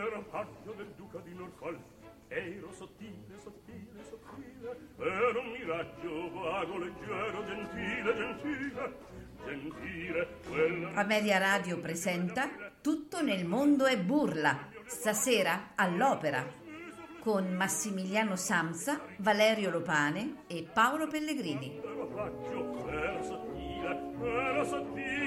era ero del duca di Norfolk ero sottile, sottile, sottile era un miraggio vago, leggero, gentile, gentile gentile quella... Amelia Radio presenta Tutto nel mondo è burla stasera all'opera con Massimiliano Samsa, Valerio Lopane e Paolo Pellegrini. era sottile, era sottile, era sottile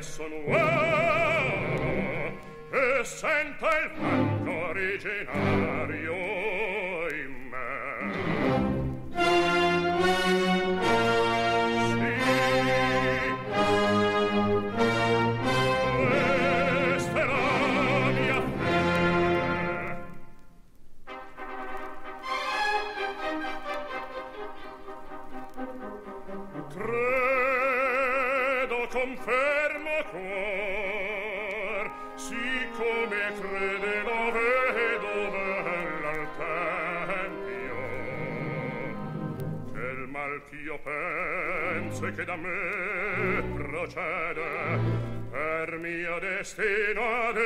che son uomo e senta il fatto originale. procede per mio destino ad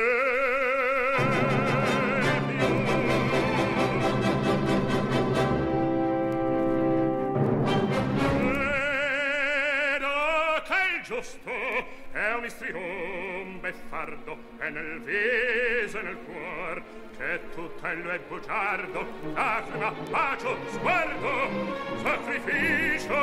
giusto è un istrion beffardo e nel viso e nel cuor che tuttello è bugiardo lacrima, bacio, sguardo sacrificio.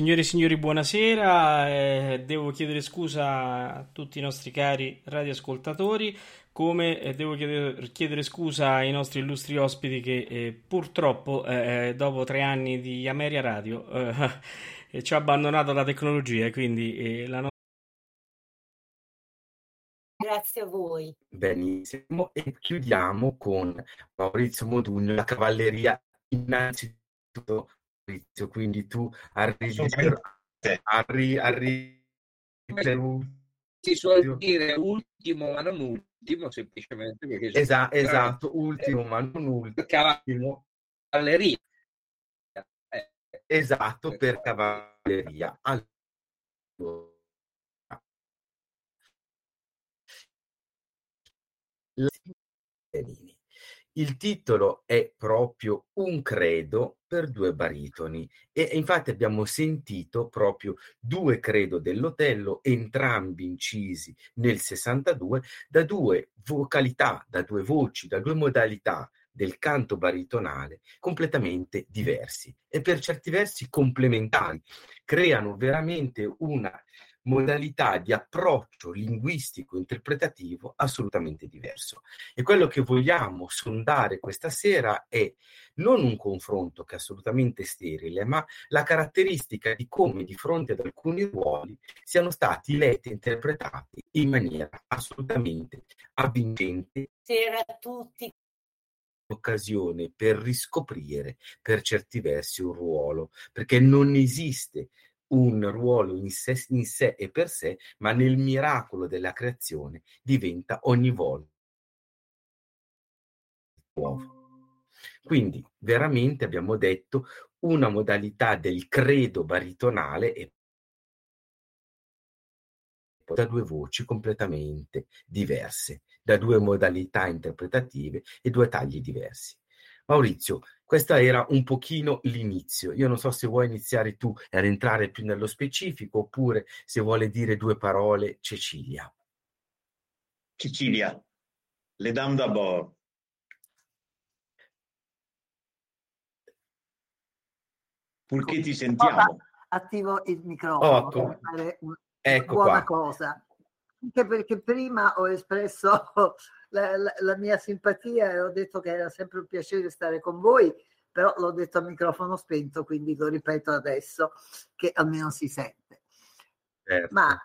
Signore e signori, buonasera. Eh, devo chiedere scusa a tutti i nostri cari radioascoltatori, come eh, devo chiedere, chiedere, scusa ai nostri illustri ospiti che eh, purtroppo eh, eh, dopo tre anni di Ameria Radio eh, ci ha abbandonato la tecnologia, quindi la nostra Grazie a voi. Benissimo, e chiudiamo con Maurizio Modugno, la cavalleria innanzitutto Maurizio, quindi tu arrivi arri, arri, si suol dire ultimo ma non ultimo semplicemente perché Esa, esatto ultimo ma non ultimo. cavalleria. Eh. esatto per cavalleria. Allora, il titolo è proprio Un credo per due baritoni. E infatti abbiamo sentito proprio due credo dell'Otello, entrambi incisi nel 62 da due vocalità, da due voci, da due modalità del canto baritonale completamente diversi e per certi versi complementari, creano veramente una modalità di approccio linguistico interpretativo assolutamente diverso. E quello che vogliamo sondare questa sera è non un confronto che è assolutamente sterile, ma la caratteristica di come di fronte ad alcuni ruoli siano stati letti e interpretati in maniera assolutamente avvincente. Buonasera a tutti occasione per riscoprire per certi versi un ruolo, perché non esiste un ruolo in sé, in sé e per sé, ma nel miracolo della creazione diventa ogni volta nuovo. Quindi veramente abbiamo detto una modalità del credo baritonale e da due voci completamente diverse, da due modalità interpretative e due tagli diversi. Maurizio, questo era un pochino l'inizio. Io non so se vuoi iniziare tu ad entrare più nello specifico oppure se vuole dire due parole Cecilia. Cecilia, le dame d'abord. Purché ti sentiamo. Attivo il microfono oh, per fare una ecco buona qua. cosa. Anche perché prima ho espresso la, la, la, mia simpatia e ho detto che era sempre un piacere stare con voi, però l'ho detto a microfono spento, quindi lo ripeto adesso che almeno si sente. Certo. Ma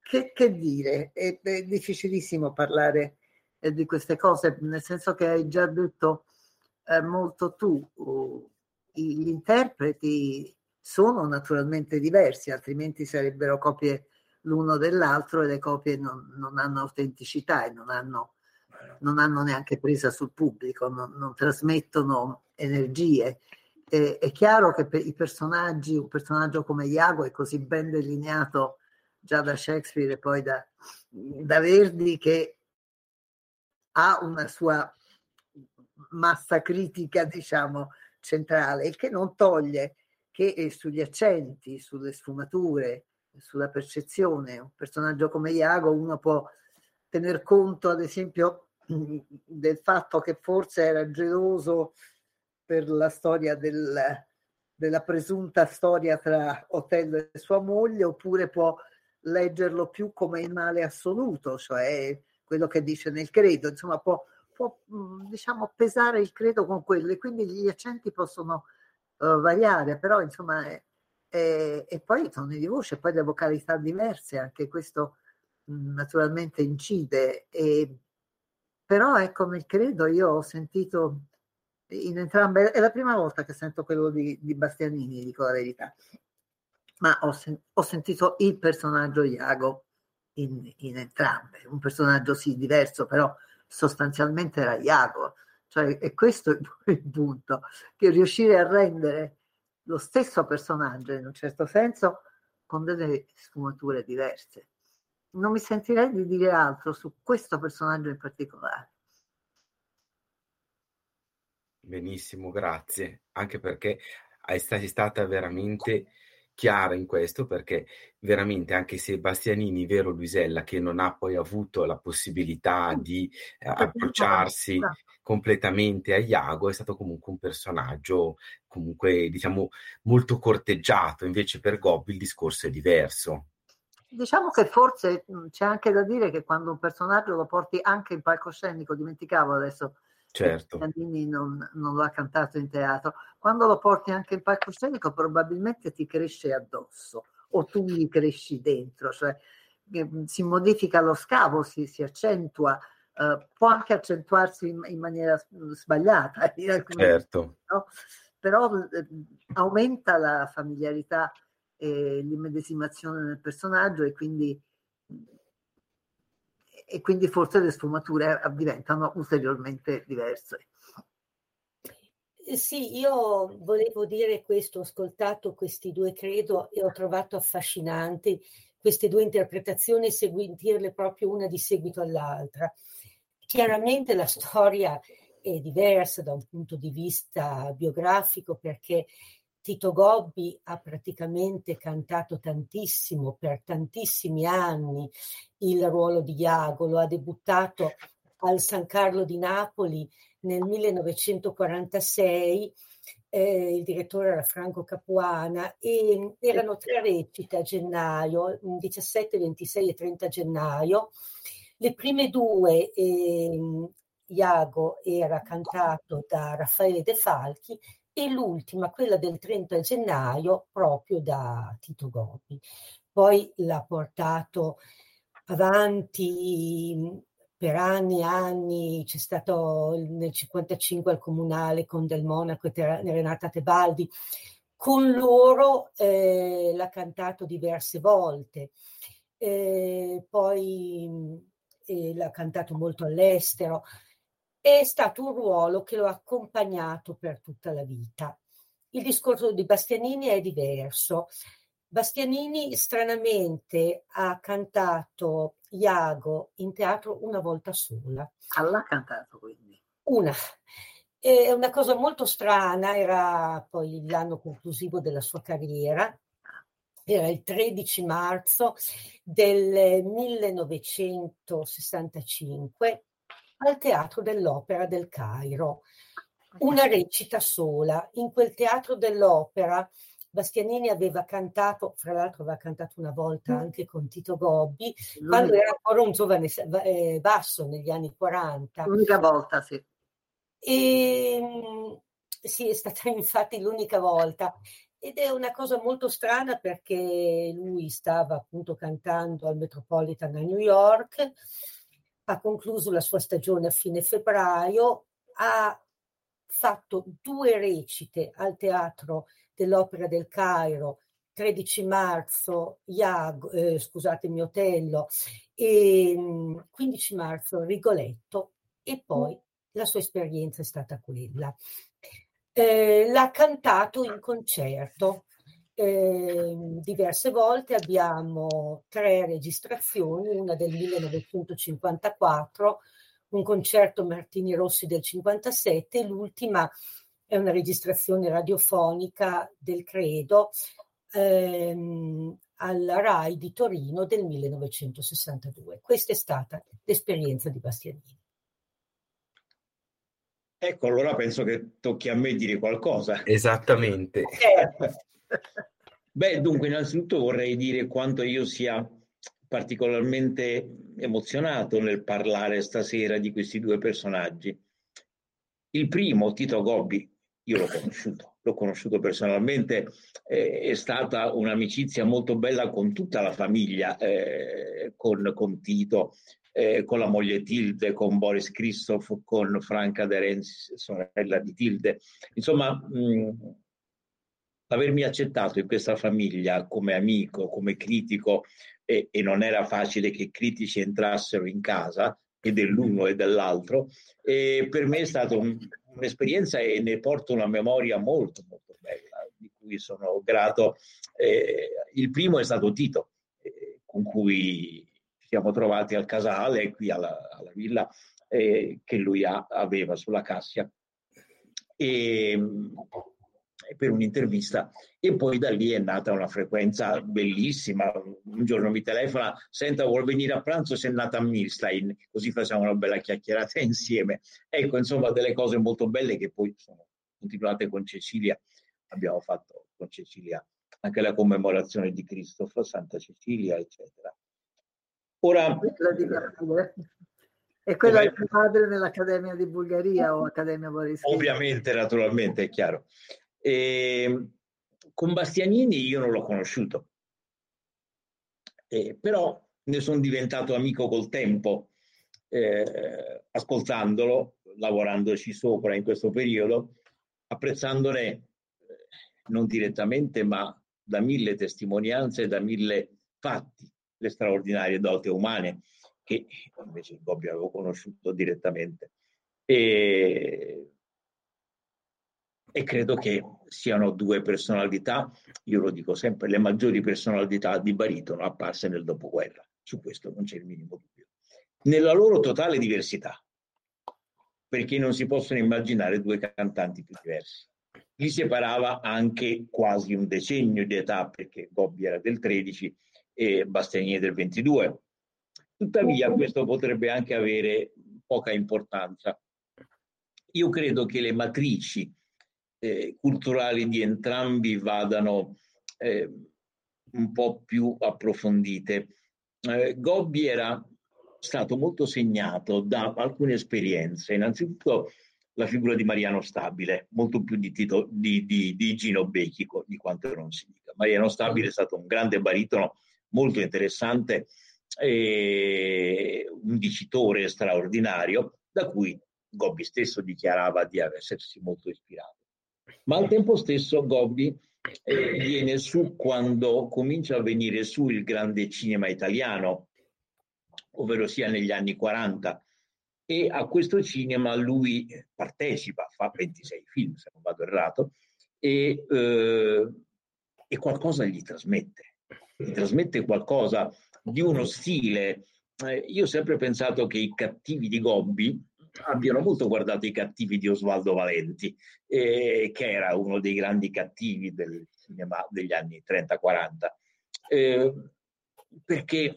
che, che dire? È, è, difficilissimo parlare eh, di queste cose, nel senso che hai già detto eh, molto tu. Uh, gli interpreti sono naturalmente diversi, altrimenti sarebbero copie l'uno dell'altro e le copie non, non hanno autenticità e non hanno, non hanno, neanche presa sul pubblico, non, non trasmettono energie. E, è chiaro che per i personaggi, un personaggio come Iago è così ben delineato già da Shakespeare e poi da, da Verdi che ha una sua massa critica, diciamo, centrale, il che non toglie che sugli accenti, sulle sfumature, sulla percezione. Un personaggio come Iago, uno può tener conto, ad esempio, del fatto che forse era geloso per la storia del, della presunta storia tra Otello e sua moglie, oppure può leggerlo più come il male assoluto, cioè quello che dice nel credo, insomma può, può diciamo, pesare il credo con quello e quindi gli accenti possono uh, variare, però insomma è, e, e poi i toni di voce, poi le vocalità diverse, anche questo mh, naturalmente incide. E, però ecco, nel credo io ho sentito in entrambe, è la prima volta che sento quello di, di Bastianini, dico la verità, ma ho, sen- ho sentito il personaggio Iago in, in, entrambe, un personaggio sì diverso, però sostanzialmente era Iago. Cioè, e questo è il punto, che riuscire a rendere lo stesso personaggio in un certo senso con delle sfumature diverse. Non mi sentirei di dire altro su questo personaggio in particolare. Benissimo, grazie, anche perché sei stata veramente chiara in questo perché veramente anche se Bastianini, vero Luisella, che non ha poi avuto la possibilità di eh, approcciarsi completamente a Iago, è stato comunque un personaggio comunque diciamo molto corteggiato, invece per Gobbi il discorso è diverso. Diciamo che forse c'è anche da dire che quando un personaggio lo porti anche in palcoscenico, dimenticavo adesso certo. Giannini non, non lo ha cantato in teatro, quando lo porti anche in palcoscenico probabilmente ti cresce addosso o tu gli cresci dentro, cioè si modifica lo scavo, si, si accentua, eh, può anche accentuarsi in, in maniera sbagliata, certo. no? però eh, aumenta la familiarità e l'immedesimazione nel personaggio e quindi e quindi forse le sfumature diventano ulteriormente diverse. Sì, io volevo dire questo, ho ascoltato questi due credo e ho trovato affascinanti queste due interpretazioni e seguirle proprio una di seguito all'altra. Chiaramente la storia è diversa da un punto di vista biografico perché Tito Gobbi ha praticamente cantato tantissimo per tantissimi anni il ruolo di Iago, lo ha debuttato al San Carlo di Napoli nel 1946, eh, il direttore era Franco Capuana e erano tre recite a gennaio, 17, 26 e 30 gennaio. Le prime due, eh, Iago era cantato da Raffaele De Falchi e l'ultima, quella del 30 gennaio, proprio da Tito Gobbi. Poi l'ha portato avanti per anni e anni, c'è stato nel 55 al comunale con Del Monaco e Renata Tebaldi. Con loro eh, l'ha cantato diverse volte, eh, poi eh, l'ha cantato molto all'estero è stato un ruolo che lo ha accompagnato per tutta la vita. Il discorso di Bastianini è diverso. Bastianini stranamente ha cantato Iago in teatro una volta sola. L'ha cantato quindi? Una. È una cosa molto strana, era poi l'anno conclusivo della sua carriera, era il 13 marzo del 1965 al Teatro dell'Opera del Cairo. Una recita sola. In quel Teatro dell'Opera Bastianini aveva cantato, fra l'altro aveva cantato una volta anche con Tito Gobbi, quando era ancora un giovane eh, basso negli anni 40. L'unica volta, sì. E, sì, è stata infatti l'unica volta. Ed è una cosa molto strana perché lui stava appunto cantando al Metropolitan a New York ha concluso la sua stagione a fine febbraio, ha fatto due recite al Teatro dell'Opera del Cairo, 13 marzo, Iago, eh, scusatemi, Otello, e 15 marzo Rigoletto e poi la sua esperienza è stata quella. Eh, l'ha cantato in concerto eh, diverse volte, abbiamo tre registrazioni, una del 1954, un concerto Martini Rossi del 57 e l'ultima è una registrazione radiofonica del Credo ehm, alla RAI di Torino del 1962. Questa è stata l'esperienza di Bastianini. Ecco, allora penso che tocchi a me dire qualcosa. Esattamente. Certo. Beh, dunque, innanzitutto vorrei dire quanto io sia particolarmente emozionato nel parlare stasera di questi due personaggi. Il primo, Tito Gobbi, io l'ho conosciuto, l'ho conosciuto personalmente, eh, è stata un'amicizia molto bella con tutta la famiglia, eh, con, con, Tito, eh, con la moglie Tilde, con Boris Christoph, con Franca De Renzi, sorella di Tilde. Insomma, mh, avermi accettato in questa famiglia come amico, come critico, e, e non era facile che critici entrassero in casa, e dell'uno e dell'altro, e per me è stata un, un'esperienza e ne porto una memoria molto, molto bella, di cui sono grato. Eh, il primo è stato Tito, eh, con cui ci siamo trovati al casale, qui alla, alla villa eh, che lui ha, aveva sulla Cassia. E, per un'intervista e poi da lì è nata una frequenza bellissima. Un giorno mi telefona, senta vuol venire a pranzo, sei nata a Milstein, così facciamo una bella chiacchierata insieme. Ecco, insomma, delle cose molto belle che poi sono continuate con Cecilia. Abbiamo fatto con Cecilia anche la commemorazione di Cristo, Santa Cecilia, eccetera. Ora, e quella di tuo padre nell'Accademia di Bulgaria o Accademia Borischi? Ovviamente, naturalmente, è chiaro. E, con Bastianini io non l'ho conosciuto, eh, però ne sono diventato amico col tempo, eh, ascoltandolo, lavorandoci sopra in questo periodo, apprezzandone eh, non direttamente, ma da mille testimonianze, da mille fatti, le straordinarie doti umane che invece Bobbio avevo conosciuto direttamente. E, e credo che siano due personalità, io lo dico sempre, le maggiori personalità di baritono apparse nel dopoguerra. Su questo non c'è il minimo dubbio. Nella loro totale diversità, perché non si possono immaginare due cantanti più diversi. Li separava anche quasi un decennio di età, perché Gobbi era del 13 e Bastianini del 22. Tuttavia questo potrebbe anche avere poca importanza. Io credo che le matrici eh, culturali di entrambi vadano eh, un po' più approfondite. Eh, Gobbi era stato molto segnato da alcune esperienze, innanzitutto la figura di Mariano Stabile, molto più di, Tito, di, di, di Gino Becchico, di quanto non si dica. Mariano Stabile è stato un grande baritono, molto interessante, un dicitore straordinario da cui Gobbi stesso dichiarava di essersi molto ispirato. Ma al tempo stesso Gobbi eh, viene su quando comincia a venire su il grande cinema italiano, ovvero sia negli anni 40, e a questo cinema lui partecipa, fa 26 film se non vado errato, e, eh, e qualcosa gli trasmette, gli trasmette qualcosa di uno stile. Eh, io ho sempre pensato che i cattivi di Gobbi abbiano molto guardato i cattivi di Osvaldo Valenti, eh, che era uno dei grandi cattivi del cinema degli anni 30-40, eh, perché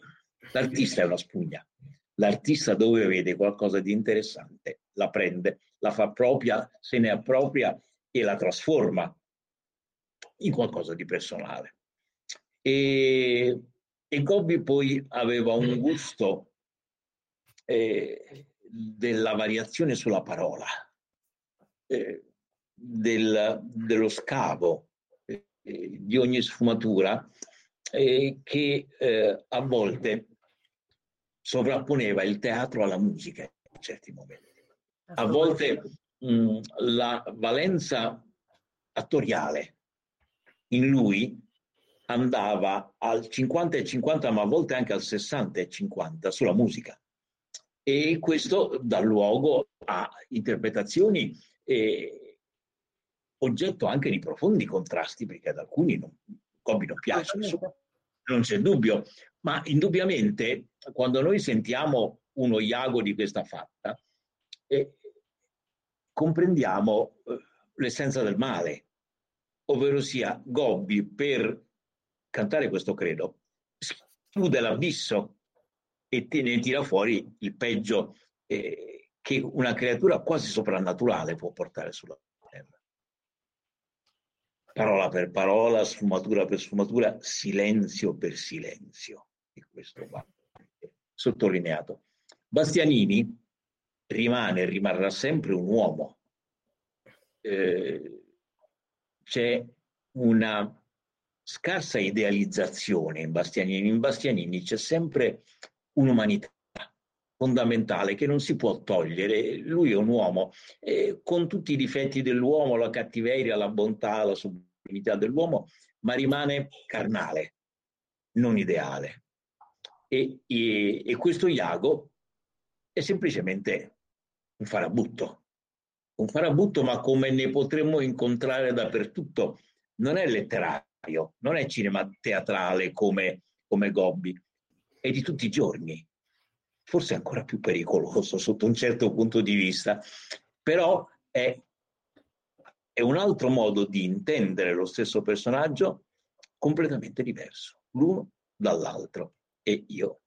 l'artista è una spugna. L'artista dove vede qualcosa di interessante la prende, la fa propria, se ne appropria e la trasforma in qualcosa di personale. E e Gobbi poi aveva un gusto eh, della variazione sulla parola, eh, del, dello scavo eh, di ogni sfumatura eh, che eh, a volte sovrapponeva il teatro alla musica in certi momenti. A volte mh, la valenza attoriale in lui andava al 50 e 50, ma a volte anche al 60 e 50 sulla musica. E questo dà luogo a interpretazioni eh, oggetto anche di profondi contrasti, perché ad alcuni non, Kobe non piace, insomma, non c'è dubbio, ma indubbiamente quando noi sentiamo uno iago di questa fatta, eh, comprendiamo eh, l'essenza del male, ovvero sia Gobbi per cantare questo credo, chiude l'abisso e te ne tira fuori il peggio eh, che una creatura quasi soprannaturale può portare sulla terra. Parola per parola, sfumatura per sfumatura, silenzio per silenzio. E questo va sottolineato. Bastianini rimane e rimarrà sempre un uomo. Eh, c'è una scarsa idealizzazione in Bastianini. In Bastianini c'è sempre un'umanità fondamentale che non si può togliere. Lui è un uomo eh, con tutti i difetti dell'uomo, la cattiveria, la bontà, la sublimità dell'uomo, ma rimane carnale, non ideale. E, e, e questo Iago è semplicemente un farabutto, un farabutto ma come ne potremmo incontrare dappertutto, non è letterario non è cinema teatrale come, come Gobbi, è di tutti i giorni, forse ancora più pericoloso sotto un certo punto di vista, però è, è un altro modo di intendere lo stesso personaggio completamente diverso, l'uno dall'altro. E io,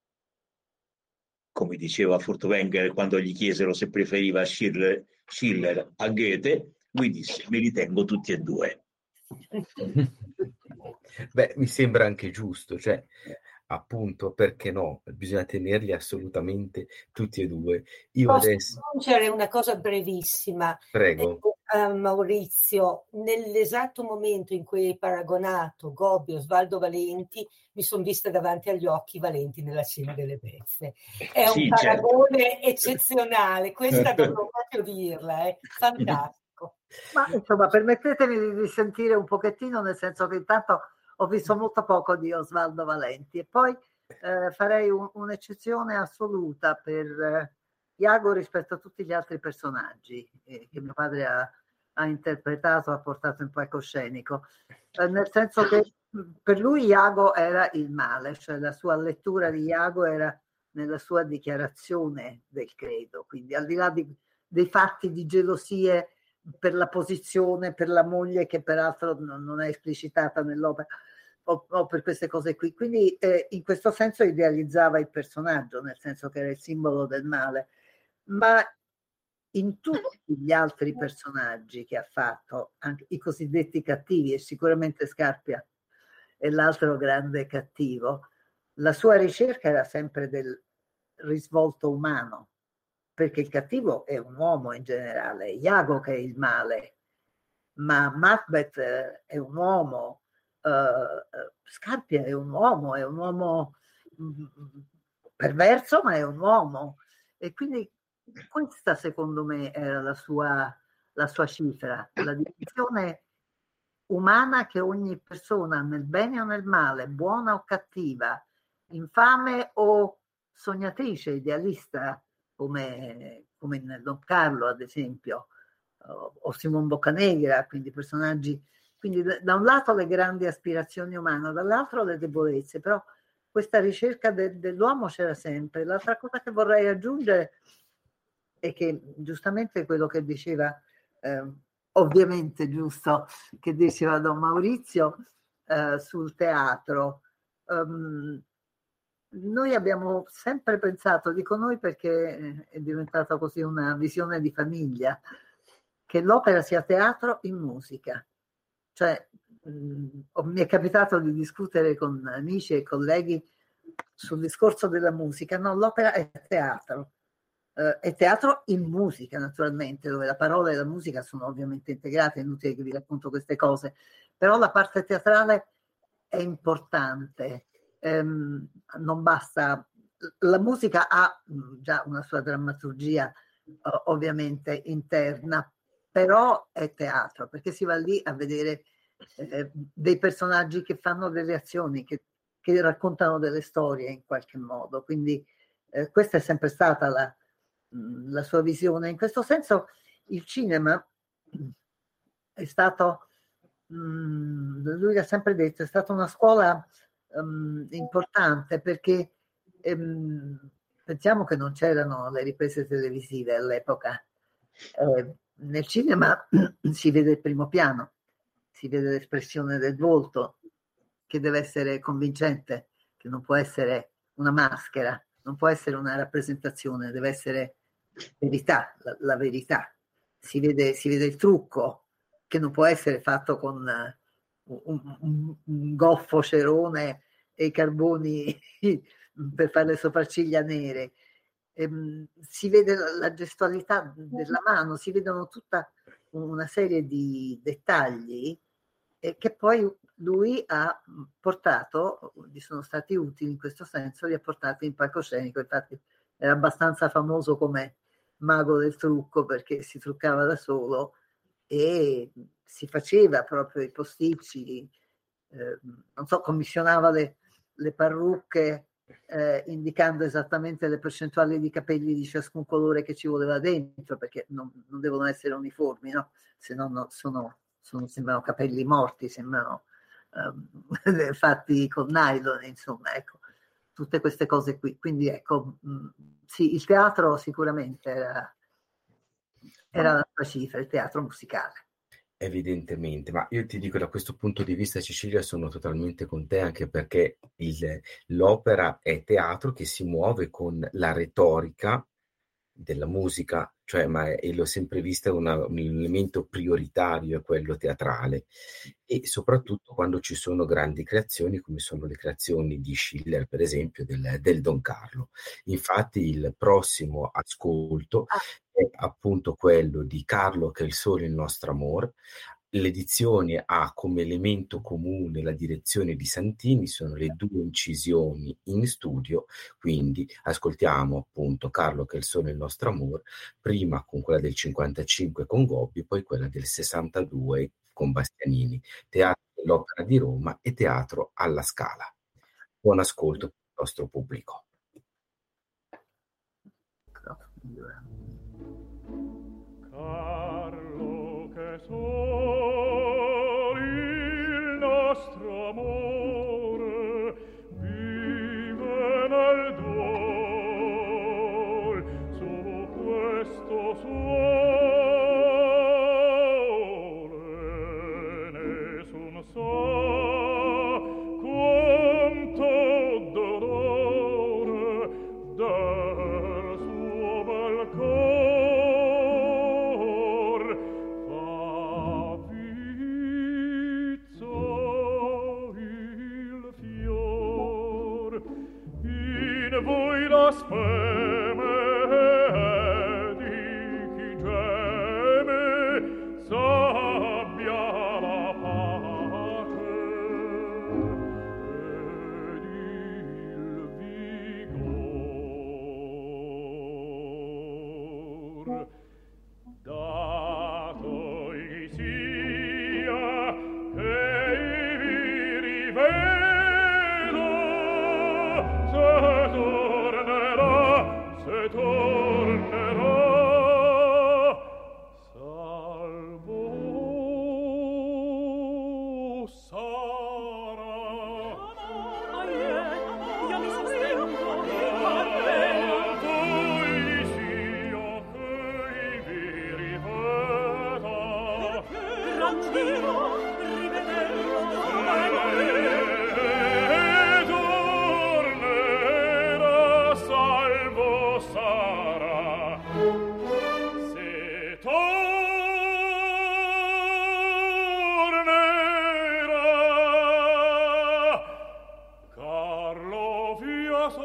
come diceva Furtwängler quando gli chiesero se preferiva Schiller, Schiller a Goethe, lui disse, me li tengo tutti e due. Beh, mi sembra anche giusto, cioè appunto perché no, bisogna tenerli assolutamente tutti e due. Io Posso adesso aggiungere una cosa brevissima? prego. Eh, Maurizio, nell'esatto momento in cui hai paragonato Gobbi e Osvaldo Valenti, mi sono vista davanti agli occhi Valenti nella scena delle pezze. È Sì, un certo. paragone eccezionale, questa devo proprio dirla, è fantastico. Ma insomma, permettetemi di risentire un pochettino, nel senso che intanto ho visto molto poco di Osvaldo Valenti. E poi eh, farei un- un'eccezione assoluta per eh, Iago rispetto a tutti gli altri personaggi eh, che mio padre ha, ha interpretato, ha portato in palcoscenico, Eh, nel senso che per lui Iago era il male, cioè la sua lettura di Iago era nella sua dichiarazione del credo, quindi al di là di- dei fatti di gelosie per la posizione, per la moglie che peraltro non, non è esplicitata nell'opera o, o per queste cose qui. Quindi eh, in questo senso idealizzava il personaggio, nel senso che era il simbolo del male, ma in tutti gli altri personaggi che ha fatto, anche i cosiddetti cattivi, e sicuramente Scarpia è l'altro grande cattivo, la sua ricerca era sempre del risvolto umano, perché il cattivo è un uomo in generale, Iago che è il male, ma Macbeth eh, è un uomo, eh, eh, Scarpia è un uomo, è un uomo mm, perverso, ma è un uomo. E quindi questa secondo me era la sua, la sua cifra, la dimensione umana che ogni persona, nel bene o nel male, buona o cattiva, infame o sognatrice, idealista, come, come in Don Carlo, ad esempio, o, o Simon Boccanegra, quindi personaggi. Quindi da, un lato le grandi aspirazioni umane, dall'altro le debolezze, però questa ricerca de- dell'uomo c'era sempre. L'altra cosa che vorrei aggiungere è che giustamente quello che diceva, eh, ovviamente giusto, che diceva Don Maurizio eh, sul teatro. Um, noi abbiamo sempre pensato, dico noi perché è diventata così una visione di famiglia, che l'opera sia teatro in musica. Cioè, mh, mi è capitato di discutere con amici e colleghi sul discorso della musica. No, l'opera è teatro. Uh, è teatro in musica, naturalmente, dove la parola e la musica sono ovviamente integrate, è inutile che vi racconto queste cose, però la parte teatrale è importante ehm, non basta, la musica ha mh, già una sua drammaturgia eh, ovviamente interna, però è teatro, perché si va lì a vedere eh, dei personaggi che fanno delle azioni, che, che, raccontano delle storie in qualche modo. Quindi eh, questa è sempre stata la, mh, la sua visione. In questo senso il cinema è stato, mh, lui ha sempre detto, è stata una scuola um, importante perché um, pensiamo che non c'erano le riprese televisive all'epoca. Eh, nel cinema si vede il primo piano, si vede l'espressione del volto che deve essere convincente, che non può essere una maschera, non può essere una rappresentazione, deve essere verità, la, la verità. Si vede, si vede il trucco che non può essere fatto con un, un, un goffo cerone e i carboni per fare le sopracciglia nere. Ehm, si vede la, la, gestualità della mano, si vedono tutta una serie di dettagli eh, che poi lui ha portato, gli sono stati utili in questo senso, li ha portati in palcoscenico. Infatti era abbastanza famoso come mago del trucco perché si truccava da solo e si faceva proprio i posticci, eh, non so, commissionava le, le parrucche eh, indicando esattamente le percentuali di capelli di ciascun colore che ci voleva dentro, perché non, non devono essere uniformi, no? se no, no sono, sono, sembrano capelli morti, sembrano um, fatti con nylon, insomma, ecco, tutte queste cose qui. Quindi ecco, mh, sì, il teatro sicuramente era, era la sua cifra, il teatro musicale. Evidentemente, ma io ti dico da questo punto di vista, Cecilia, sono totalmente con te anche perché il, l'opera è teatro che si muove con la retorica della musica, cioè, ma e l'ho sempre vista una, un elemento prioritario è quello teatrale e soprattutto quando ci sono grandi creazioni come sono le creazioni di Schiller, per esempio, del, del Don Carlo. Infatti il prossimo ascolto ah. è appunto quello di Carlo che è il sole il nostro amore, L'edizione ha come elemento comune la direzione di Santini, sono le due incisioni in studio, quindi ascoltiamo appunto Carlo che è il sole il nostro amore, prima con quella del 55 con Gobbi, poi quella del 62 con Bastianini, Teatro dell'Opera di Roma e Teatro alla Scala. Buon ascolto per il nostro pubblico. soli il nostro amore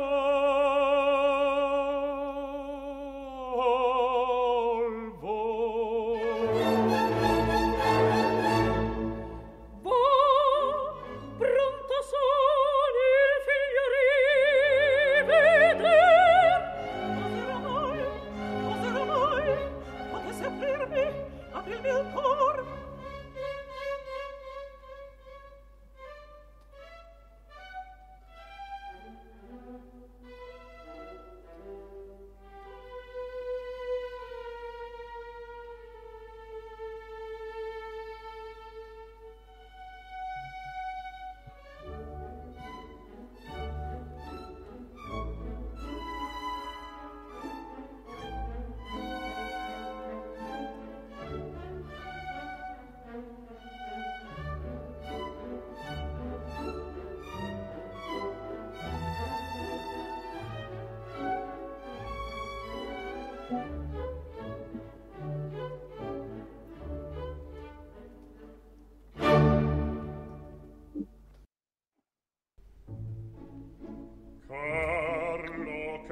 sono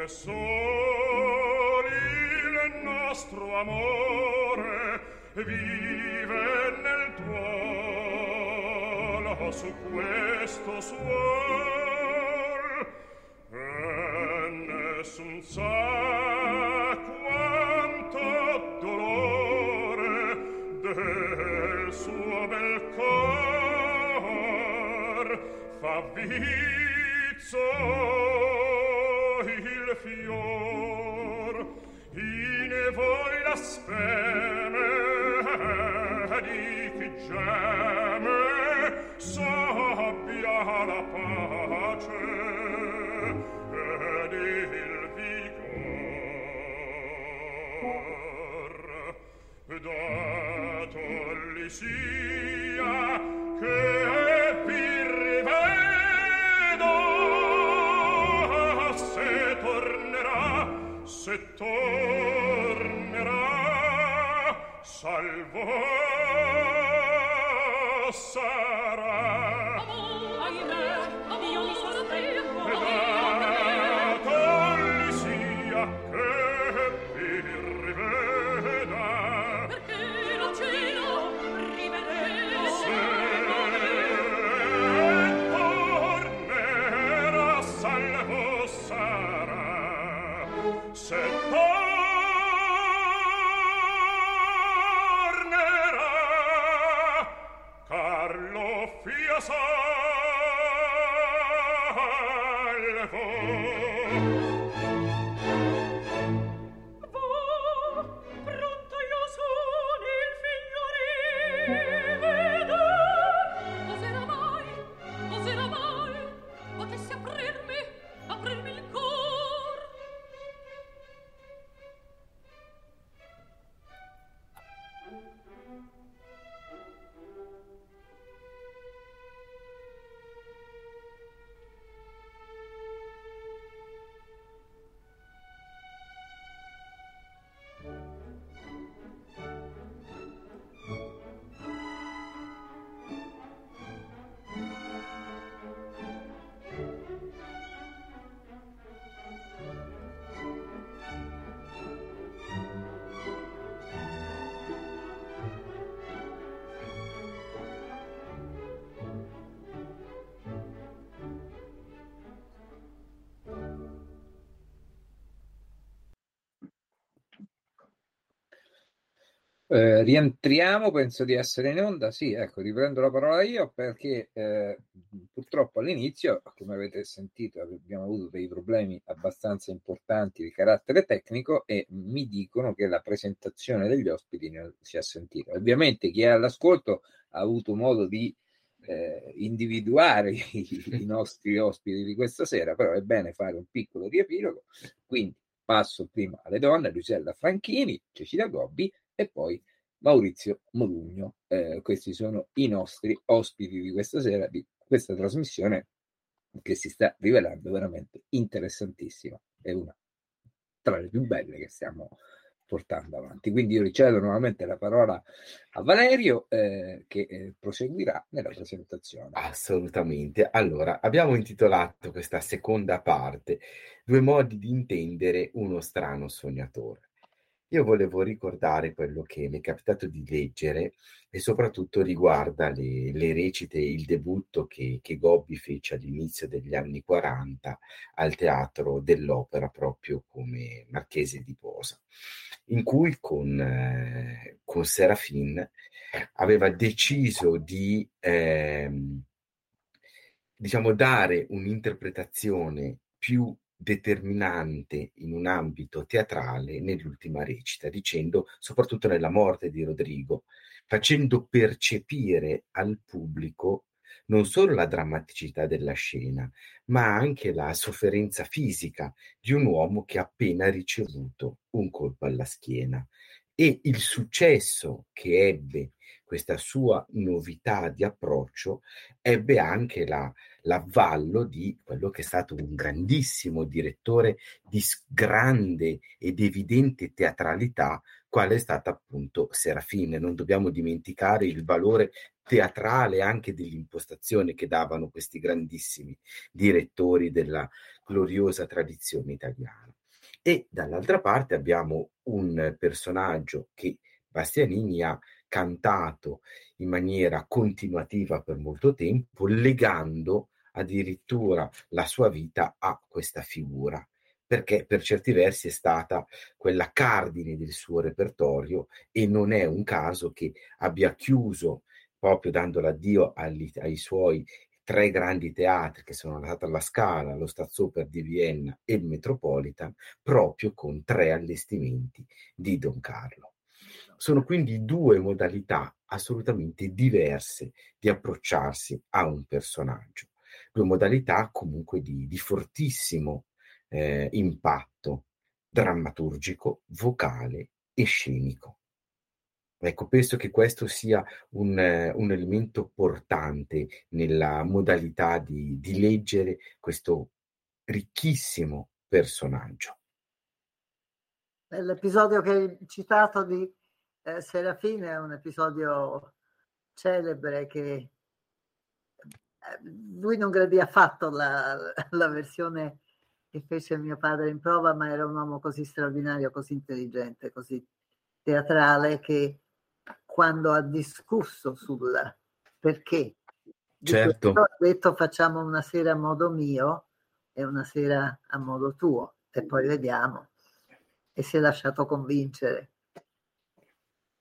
che soli il nostro amore vive nel tuo oh, su questo suor. E nessun sa quanto dolore del suo bel cor fa vizzo fior. In voi la speme di chi geme sabbia la pace ed il vigor. Dator li sia se tornerà salvo sa so Eh, rientriamo, penso di essere in onda. Sì, ecco, riprendo la parola io perché eh, purtroppo all'inizio, come avete sentito, abbiamo avuto dei problemi abbastanza importanti di carattere tecnico e mi dicono che la presentazione degli ospiti non si è sentita. Ovviamente chi è all'ascolto ha avuto modo di eh, individuare i, i nostri ospiti di questa sera, però è bene fare un piccolo riepilogo. Quindi passo prima alle donne, Luisella Franchini, Cecilia Gobbi e poi Maurizio Modugno. Eh, questi sono i nostri ospiti di questa sera, di questa trasmissione che si sta rivelando veramente interessantissima. È una tra le più belle che stiamo portando avanti. Quindi io ricevo nuovamente la parola a Valerio eh, che eh, proseguirà nella presentazione. Assolutamente. Allora, abbiamo intitolato questa seconda parte Due modi di intendere uno strano sognatore. Io volevo ricordare quello che mi è capitato di leggere e soprattutto riguarda le, le recite il debutto che, che Gobbi fece all'inizio degli anni 40 al teatro dell'opera proprio come Marchese di Posa, in cui con, eh, con Serafin aveva deciso di ehm, diciamo dare un'interpretazione più determinante in un ambito teatrale nell'ultima recita, dicendo, soprattutto nella morte di Rodrigo, facendo percepire al pubblico non solo la drammaticità della scena, ma anche la sofferenza fisica di un uomo che ha appena ricevuto un colpo alla schiena. E il successo che ebbe questa sua novità di approccio ebbe anche la, l'avvallo di quello che è stato un grandissimo direttore di grande ed evidente teatralità, quale è stata appunto Serafine. Non dobbiamo dimenticare il valore teatrale anche dell'impostazione che davano questi grandissimi direttori della gloriosa tradizione italiana. E dall'altra parte abbiamo un personaggio che Bastianini ha cantato in maniera continuativa per molto tempo, legando addirittura la sua vita a questa figura, perché per certi versi è stata quella cardine del suo repertorio e non è un caso che abbia chiuso proprio dando l'addio agli, ai suoi tre grandi teatri che sono stati alla Scala, lo Staatsoper di Vienna e il Metropolitan, proprio con tre allestimenti di Don Carlo. Sono quindi due modalità assolutamente diverse di approcciarsi a un personaggio, due modalità comunque di, di fortissimo eh, impatto drammaturgico, vocale e scenico. Ecco, penso che questo sia un, un elemento portante nella modalità di, di leggere questo ricchissimo personaggio. L'episodio che hai citato di eh, Serafina è un episodio celebre che eh, lui non gradì affatto la, la versione che fece mio padre in prova, ma era un uomo così straordinario, così intelligente, così teatrale che quando ha discusso sul perché certo. ha detto facciamo una sera a modo mio e una sera a modo tuo e poi vediamo e si è lasciato convincere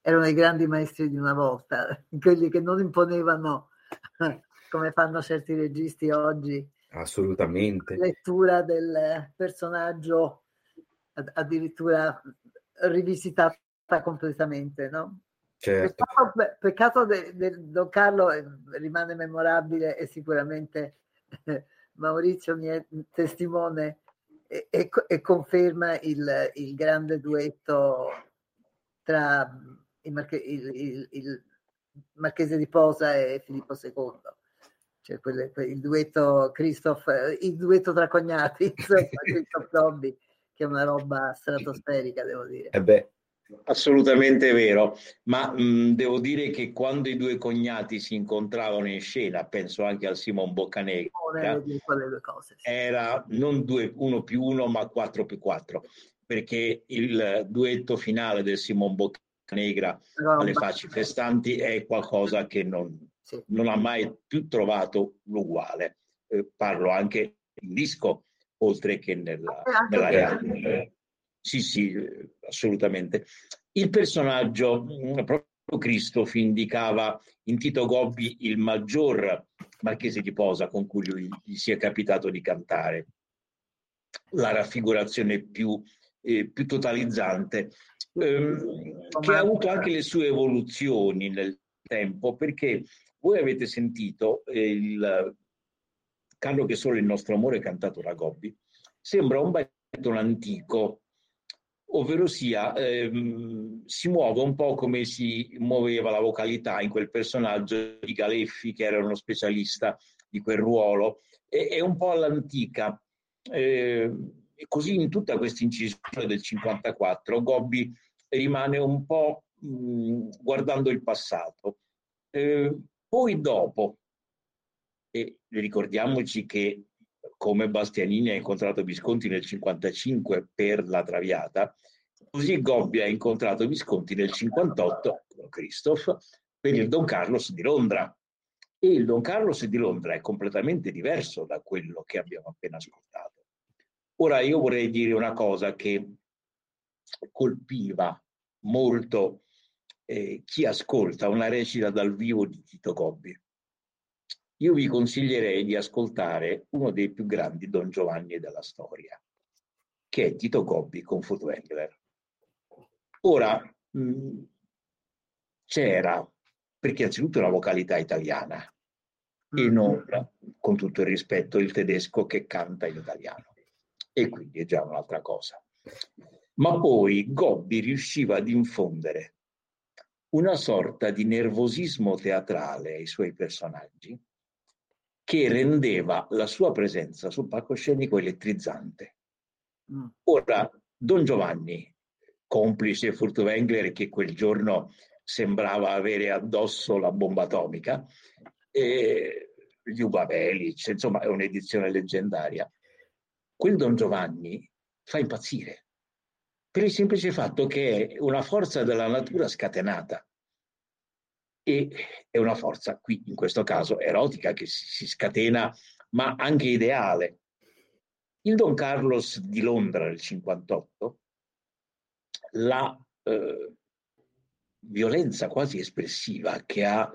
erano i grandi maestri di una volta quelli che non imponevano come fanno certi registi oggi assolutamente lettura del personaggio addirittura rivisitata completamente no? Certo. Peccato, peccato del Don Carlo eh, rimane memorabile e sicuramente eh, Maurizio mi è testimone e, e, e conferma il, il, grande duetto tra il, Marche, il, il, Marchese di Posa e Filippo II. Cioè quelle, il duetto Christoph, il duetto tra cognati, insomma, Christoph Dobby, che è una roba stratosferica, devo dire. Eh beh, Assolutamente vero, ma mh, devo dire che quando i due cognati si incontravano in scena, penso anche al Simon Boccanegra, era non due, uno più uno, ma quattro più quattro, perché il duetto finale del Simon Boccanegra no, alle facce festanti è qualcosa che non, sì. non ha mai più trovato l'uguale. Eh, parlo anche in disco, oltre che nella, nella realtà. Sì, sì, assolutamente. Il personaggio, mm, proprio Christoph, indicava in Tito Gobbi il maggior marchese di Posa con cui lui, gli sia capitato di cantare, la raffigurazione più, eh, più totalizzante, ehm, che ha avuto anche le sue evoluzioni nel tempo, perché voi avete sentito eh, il Carlo che solo il nostro amore cantato da Gobbi, sembra un baritone antico, ovvero sia ehm, si muove un po' come si muoveva la vocalità in quel personaggio di Galeffi che era uno specialista di quel ruolo e, è un po' all'antica. Eh, e così in tutta questa incisione del 54 Gobbi rimane un po' mh, guardando il passato eh, poi dopo e ricordiamoci che come Bastianini ha incontrato Visconti nel 55 per la Traviata, così Gobbi ha incontrato Visconti nel 58 con Christoph per il Don Carlos di Londra. E il Don Carlos di Londra è completamente diverso da quello che abbiamo appena ascoltato. Ora io vorrei dire una cosa che colpiva molto eh, chi ascolta una recita dal vivo di Tito Gobbi io vi consiglierei di ascoltare uno dei più grandi Don Giovanni della storia, che è Tito Gobbi con Furtwängler. Ora, mh, c'era, perché anzitutto una vocalità italiana, e non, con tutto il rispetto, il tedesco che canta in italiano. E quindi è già un'altra cosa. Ma poi Gobbi riusciva ad infondere una sorta di nervosismo teatrale ai suoi personaggi che rendeva la sua presenza sul palcoscenico elettrizzante. Mm. Ora, Don Giovanni, complice Furtwängler che quel giorno sembrava avere addosso la bomba atomica, e Liuba Velic, insomma è un'edizione leggendaria. Quel Don Giovanni fa impazzire per il semplice fatto che è una forza della natura scatenata e è una forza qui in questo caso erotica che si, scatena ma anche ideale. Il Don Carlos di Londra del 58, la eh, violenza quasi espressiva che ha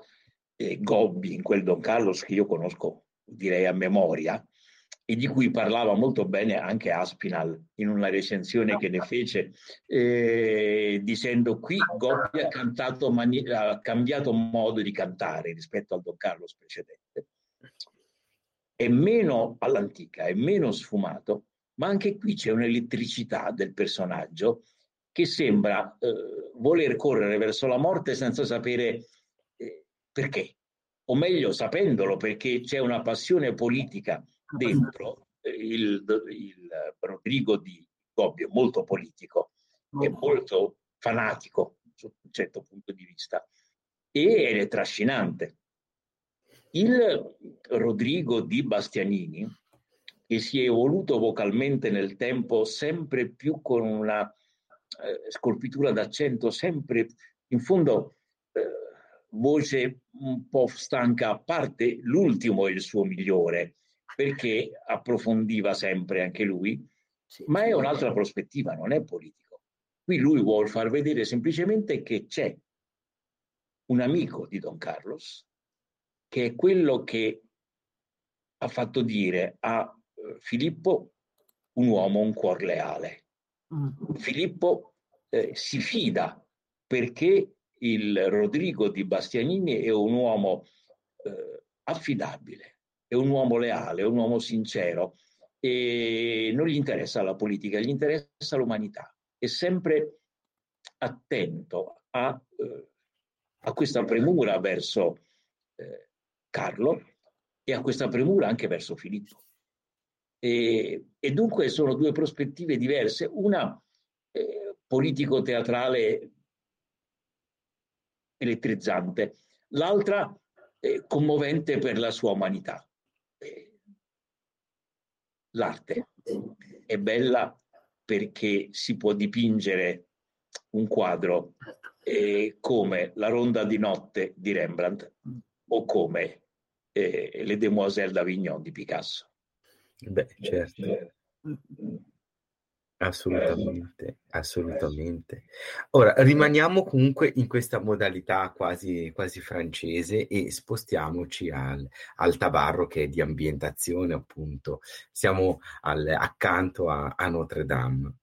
eh, Gobbi in quel Don Carlos che io conosco direi a memoria, e di cui parlava molto bene anche Aspinal in una recensione che ne fece, eh, dicendo qui Gobbi ha, mani- ha cambiato modo di cantare rispetto al Don Carlos precedente. È meno all'antica, è meno sfumato, ma anche qui c'è un'elettricità del personaggio che sembra eh, voler correre verso la morte senza sapere eh, perché, o meglio sapendolo perché c'è una passione politica dentro. Eh, il, il Rodrigo di Bobbio è molto politico, è molto fanatico sotto un certo punto di vista ed è trascinante. Il Rodrigo di Bastianini, che si è evoluto vocalmente nel tempo sempre più con una eh, scolpitura d'accento, sempre in fondo eh, voce un po' stanca, a parte l'ultimo è il suo migliore, perché approfondiva sempre anche lui, ma è un'altra prospettiva, non è politico. Qui lui vuole far vedere semplicemente che c'è un amico di Don Carlos, che è quello che ha fatto dire a eh, Filippo un uomo, un cuor leale. Mm. Filippo eh, si fida perché il Rodrigo di Bastianini è un uomo eh, affidabile, è un uomo leale, un uomo sincero e non gli interessa la politica, gli interessa l'umanità. È sempre attento a, eh, a questa premura verso eh, Carlo e a questa premura anche verso Filippo. E, e dunque sono due prospettive diverse, una eh, politico-teatrale elettrizzante, l'altra eh, commovente per la sua umanità. L'arte è bella perché si può dipingere un quadro eh, come La ronda di notte di Rembrandt o come eh, Le Demoiselles d'Avignon di Picasso. Beh, certo. Assolutamente, assolutamente. Ora rimaniamo comunque in questa modalità quasi, quasi francese e spostiamoci al, al, tabarro che è di ambientazione, appunto. Siamo al, accanto a, a, Notre Dame.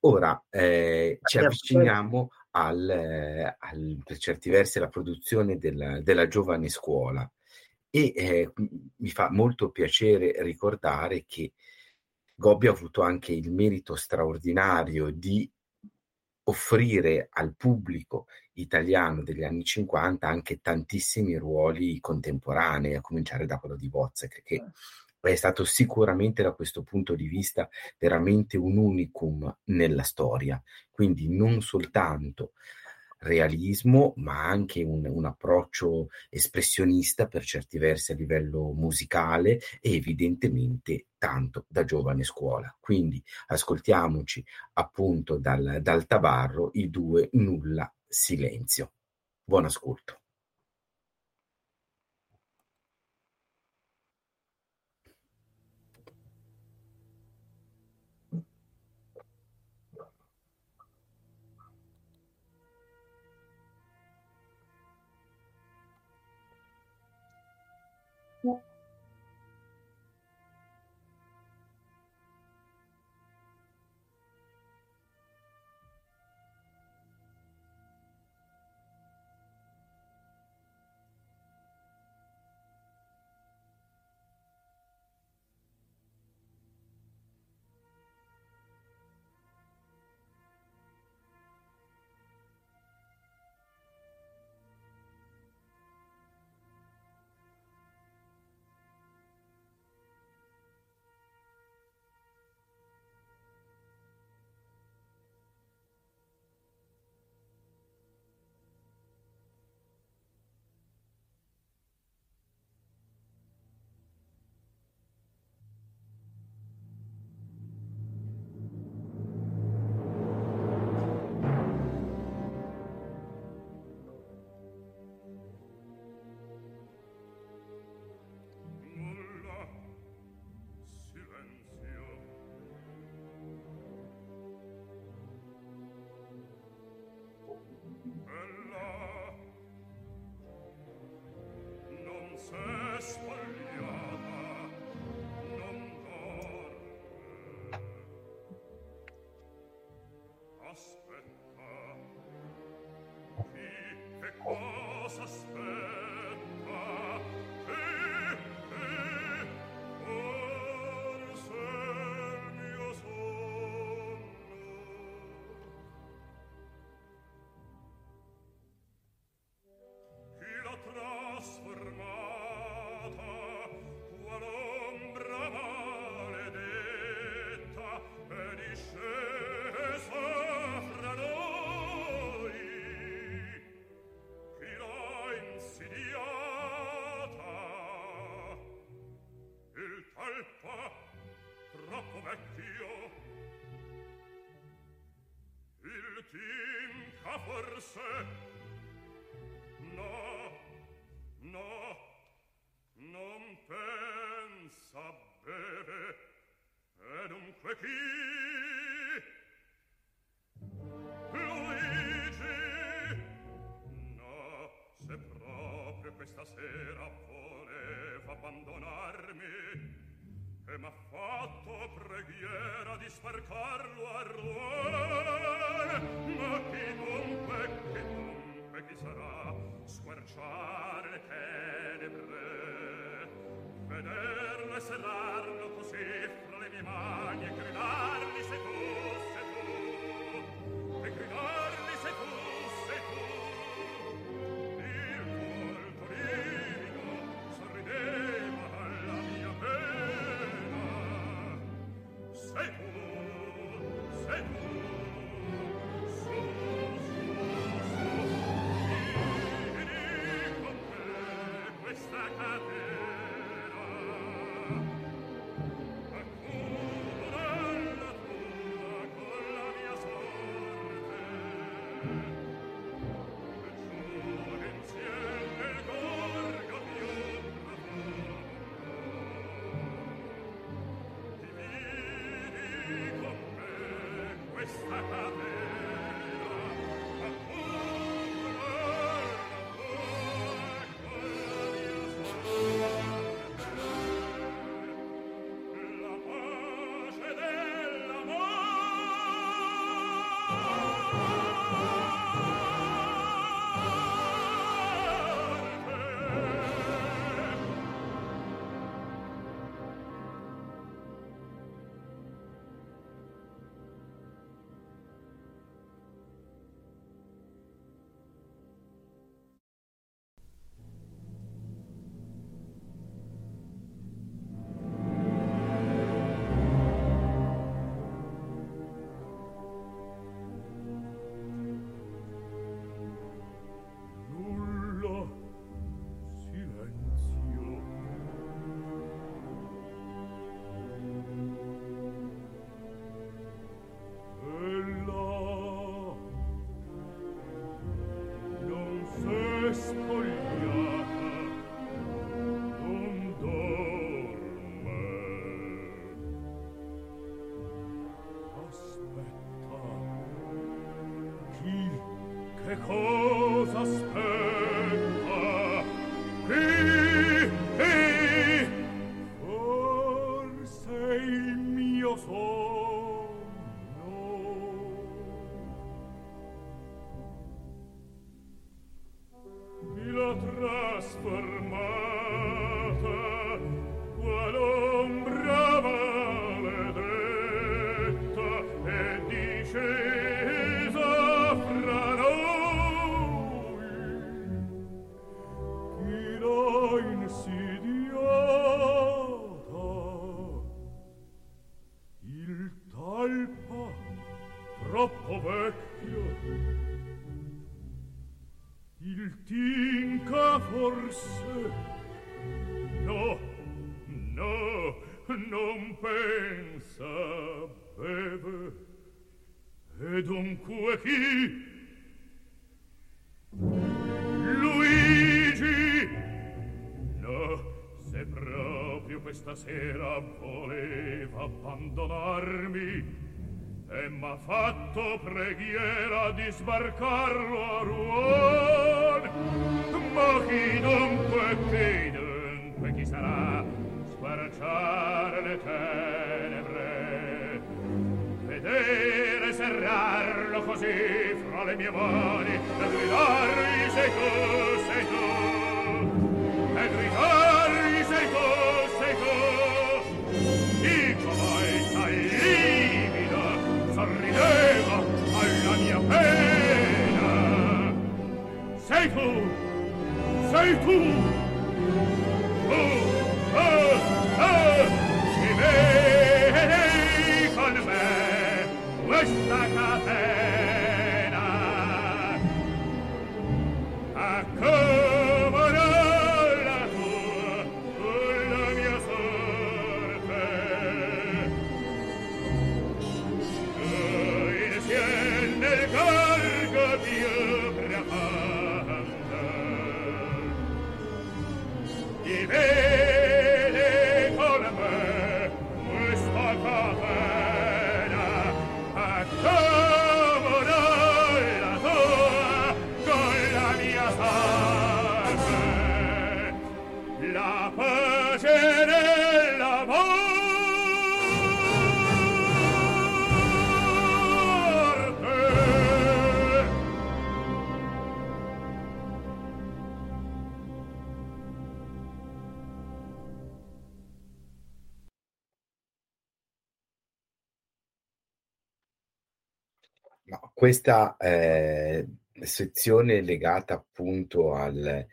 Ora eh, ci avviciniamo al, al, per certi versi alla produzione della, della giovane scuola e eh, mi fa molto piacere ricordare che Gobbi ha avuto anche il merito straordinario di offrire al pubblico italiano degli anni 50 anche tantissimi ruoli contemporanei, a cominciare da quello di Wozzeck, che è stato sicuramente da questo punto di vista veramente un unicum nella storia. Quindi non soltanto realismo, ma anche un, un, approccio espressionista per certi versi a livello musicale e evidentemente tanto da giovane scuola. Quindi ascoltiamoci appunto dal, dal tabarro i due nulla silenzio. Buon ascolto. tinta forse? No no non pensa bene. E dunque chi questa eh, sezione legata appunto al,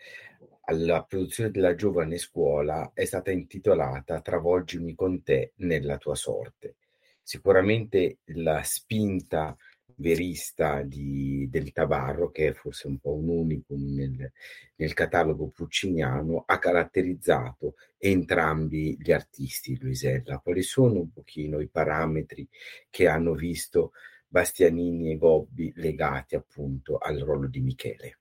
alla produzione della giovane scuola è stata intitolata Travolgimi con te nella tua sorte. Sicuramente la spinta verista di, del Tabarro, che è forse un po' un unicum nel, nel catalogo pucciniano, ha caratterizzato entrambi gli artisti, Luisella. Quali sono un pochino i parametri che hanno visto Bastianini e Gobbi legati appunto al ruolo di Michele?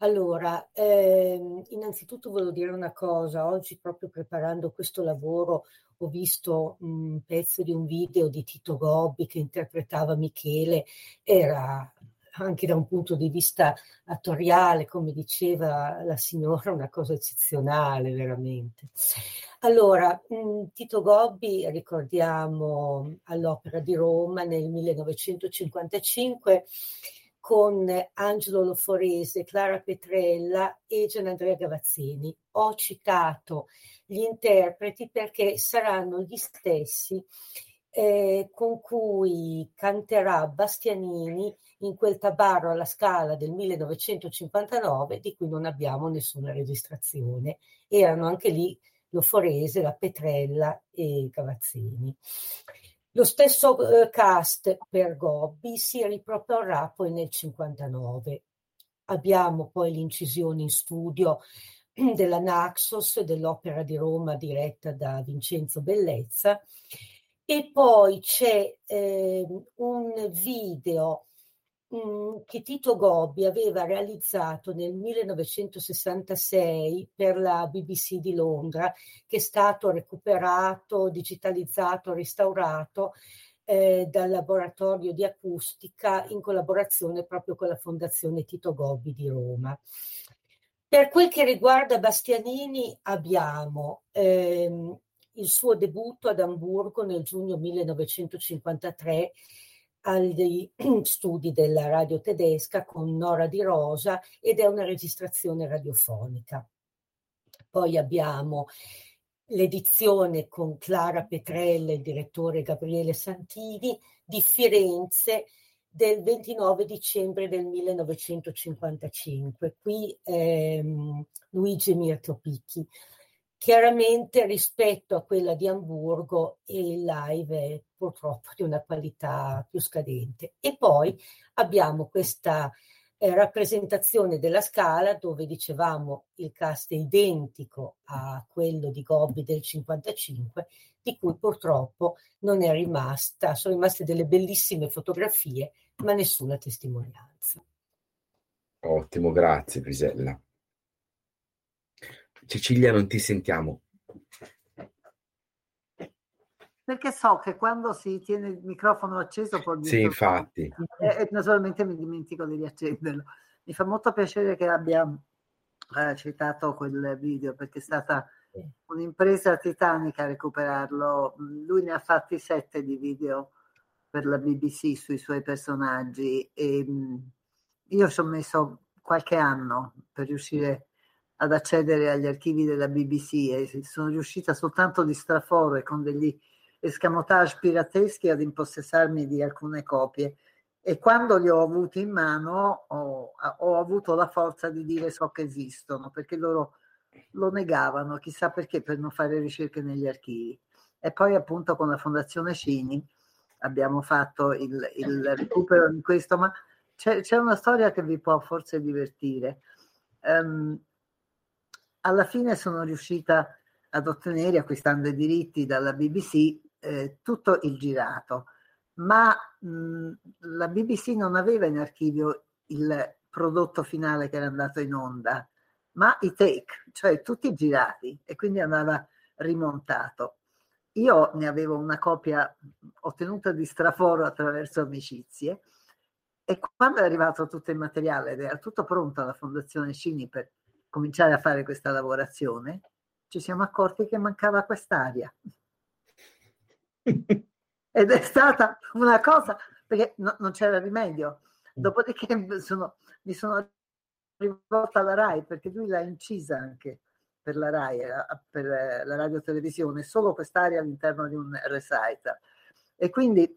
Allora, ehm, innanzitutto volevo dire una cosa, oggi proprio preparando questo lavoro ho visto un pezzo di un video di Tito Gobbi che interpretava Michele, era anche da un punto di vista attoriale, come diceva la signora, una cosa eccezionale veramente. Allora, Tito Gobbi, ricordiamo all'Opera di Roma nel 1955 con Angelo Loforese, Clara Petrella e Gianandrea Gavazzini. Ho citato gli interpreti perché saranno gli stessi eh, con cui canterà Bastianini in quel tabarro alla Scala del 1959 di cui non abbiamo nessuna registrazione. Erano anche lì Loforese, la Petrella e Gavazzini. Lo stesso eh, cast per Gobbi si riproporrà poi nel 59. Abbiamo poi l'incisione in studio della Naxos dell'Opera di Roma diretta da Vincenzo Bellezza e poi c'è eh, un video mh, che Tito Gobbi aveva realizzato nel 1966 per la BBC di Londra, che è stato recuperato, digitalizzato, restaurato eh, dal laboratorio di acustica in collaborazione proprio con la Fondazione Tito Gobbi di Roma. Per quel che riguarda Bastianini abbiamo ehm, il suo debutto ad Amburgo nel giugno 1953 agli studi della radio tedesca con Nora Di Rosa ed è una registrazione radiofonica. Poi abbiamo l'edizione con Clara Petrella e il direttore Gabriele Santini di Firenze del 29 dicembre del 1955. Qui ehm, Luigi Mirto Picchi. Chiaramente rispetto a quella di Amburgo il live è purtroppo di una qualità più scadente. E poi abbiamo questa eh, rappresentazione della scala dove dicevamo il cast è identico a quello di Gobbi del 55, di cui purtroppo non è rimasta, sono rimaste delle bellissime fotografie, ma nessuna testimonianza. Ottimo, grazie Prisella. Cecilia, non ti sentiamo. Perché so che quando si tiene il microfono acceso può dire... Sì, infatti. E, naturalmente mi dimentico di riaccenderlo. Mi fa molto piacere che abbia eh, citato quel video perché è stata un'impresa titanica recuperarlo. Lui ne ha fatti sette di video per la BBC sui suoi personaggi e mm, io ci ho messo qualche anno per riuscire ad accedere agli archivi della BBC e sono riuscita soltanto di straforo e con degli escamotage pirateschi ad impossessarmi di alcune copie e quando li ho avuti in mano ho, ho, avuto la forza di dire so che esistono perché loro lo negavano, chissà perché, per non fare ricerche negli archivi. E poi appunto con la Fondazione Cini abbiamo fatto il, il recupero di questo, ma c'è, c'è, una storia che vi può forse divertire. Um, alla fine sono riuscita ad ottenere, acquistando i diritti dalla BBC, eh, tutto il girato, ma mh, la BBC non aveva in archivio il prodotto finale che era andato in onda, ma i take, cioè tutti girati e quindi andava rimontato. Io ne avevo una copia ottenuta di straforo attraverso amicizie e quando è arrivato tutto il materiale ed era tutto pronto alla Fondazione Cini per cominciare a fare questa lavorazione, ci siamo accorti che mancava quest'aria. Ed è stata una cosa, perché no, non c'era rimedio. Dopodiché sono, mi sono rivolta alla RAI, perché lui l'ha incisa anche per la RAI, eh, per la radio televisione, solo quest'area all'interno di un recital. E quindi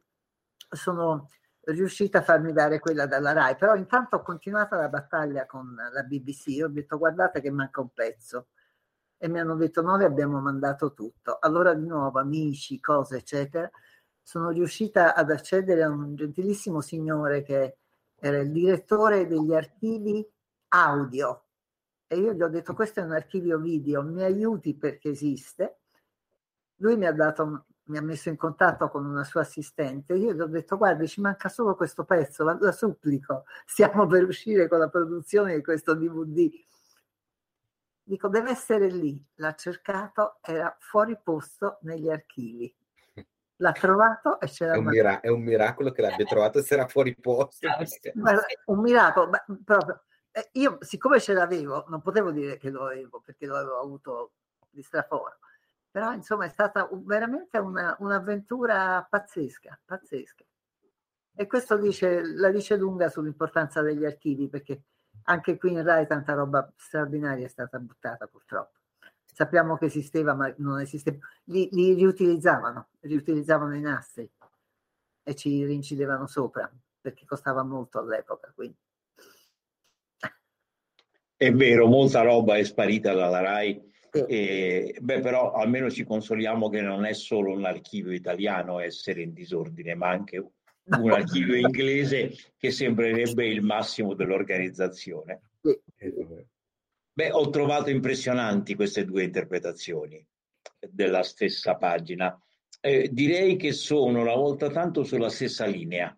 sono riuscita a farmi dare quella dalla RAI, però intanto ho continuato la battaglia con la BBC, ho detto guardate che manca un pezzo e mi hanno detto noi abbiamo mandato tutto. Allora di nuovo amici, cose eccetera, sono riuscita ad accedere a un gentilissimo signore che era il direttore degli archivi audio e io gli ho detto questo è un archivio video, mi aiuti perché esiste. Lui mi ha dato mi ha messo in contatto con una sua assistente, io gli ho detto guardi ci manca solo questo pezzo, la, la supplico, stiamo per uscire con la produzione di questo DVD. Dico deve essere lì, l'ha cercato, era fuori posto negli archivi. L'ha trovato e c'era... È un, mira- è un miracolo che l'abbia trovato se era fuori posto. Guarda, un miracolo, ma proprio. Eh, io siccome ce l'avevo, non potevo dire che lo avevo perché lo avevo avuto di straforo però insomma è stata veramente una, un'avventura pazzesca, pazzesca. E questo dice, la dice lunga sull'importanza degli archivi, perché anche qui in Rai tanta roba straordinaria è stata buttata purtroppo. Sappiamo che esisteva, ma non esisteva. Li, li riutilizzavano, riutilizzavano i nastri e ci rincidevano sopra, perché costava molto all'epoca. Quindi. È vero, molta roba è sparita dalla Rai e, beh, però almeno ci consoliamo che non è solo un archivio italiano essere in disordine, ma anche un archivio inglese che sembrerebbe il massimo dell'organizzazione. Beh, ho trovato impressionanti queste due interpretazioni della stessa pagina. Eh, direi che sono una volta tanto sulla stessa linea,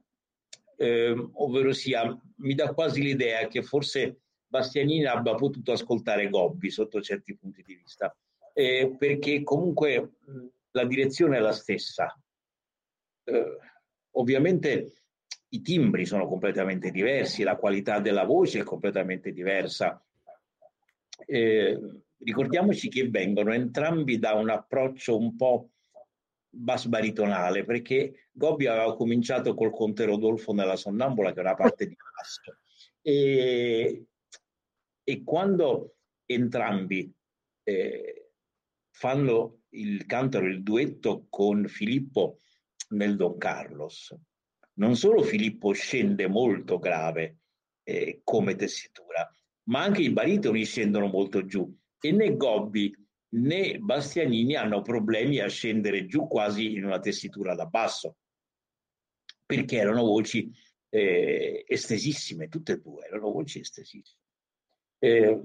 eh, ovvero sia, mi dà quasi l'idea che forse Bastianini abbia potuto ascoltare Gobbi sotto certi punti di vista, eh, perché comunque la direzione è la stessa. Eh, ovviamente i timbri sono completamente diversi, la qualità della voce è completamente diversa. Eh, ricordiamoci che vengono entrambi da un approccio un po' bass baritonale, perché Gobbi aveva cominciato col Conte Rodolfo nella Sonnambula, che è una parte di basso, e e quando entrambi eh, fanno il cantano il duetto con Filippo nel Don Carlos, non solo Filippo scende molto grave eh, come tessitura, ma anche i baritoni scendono molto giù e né Gobbi né Bastianini hanno problemi a scendere giù quasi in una tessitura da basso, perché erano voci eh, estesissime, tutte e due erano voci estesissime. Eh,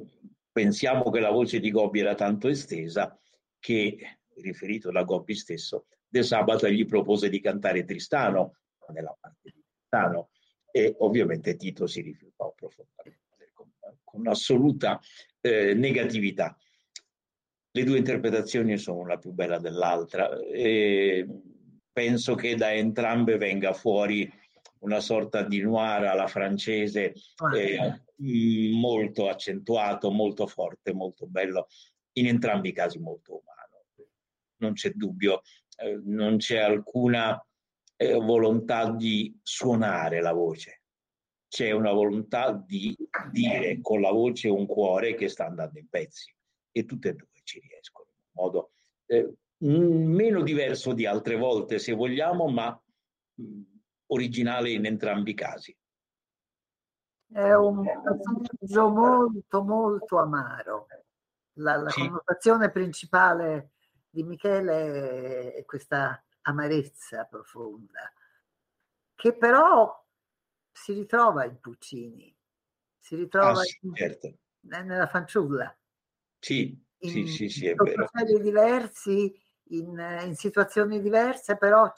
pensiamo che la voce di Gobbi era tanto estesa che, riferito da Gobbi stesso, De Sabato gli propose di cantare Tristano nella parte di Tristano e ovviamente Tito si rifiutò profondamente con, con assoluta eh, negatività. Le due interpretazioni sono la più bella dell'altra e penso che da entrambe venga fuori una sorta di noir alla francese eh, molto accentuato, molto forte, molto bello, in entrambi i casi molto umano. Non c'è dubbio, eh, non c'è alcuna eh, volontà di suonare la voce, c'è una volontà di dire con la voce un cuore che sta andando in pezzi e tutte e due ci riescono in modo eh, meno diverso di altre volte se vogliamo, ma originale in entrambi i casi. È un personaggio molto, molto amaro. La, la sì. connotazione principale di Michele è questa amarezza profonda, che però si ritrova in Puccini, si ritrova ah, sì, in, certo. nella fanciulla. Sì, in, sì, sì, sì, è in vero. diversi, in, in, situazioni diverse, però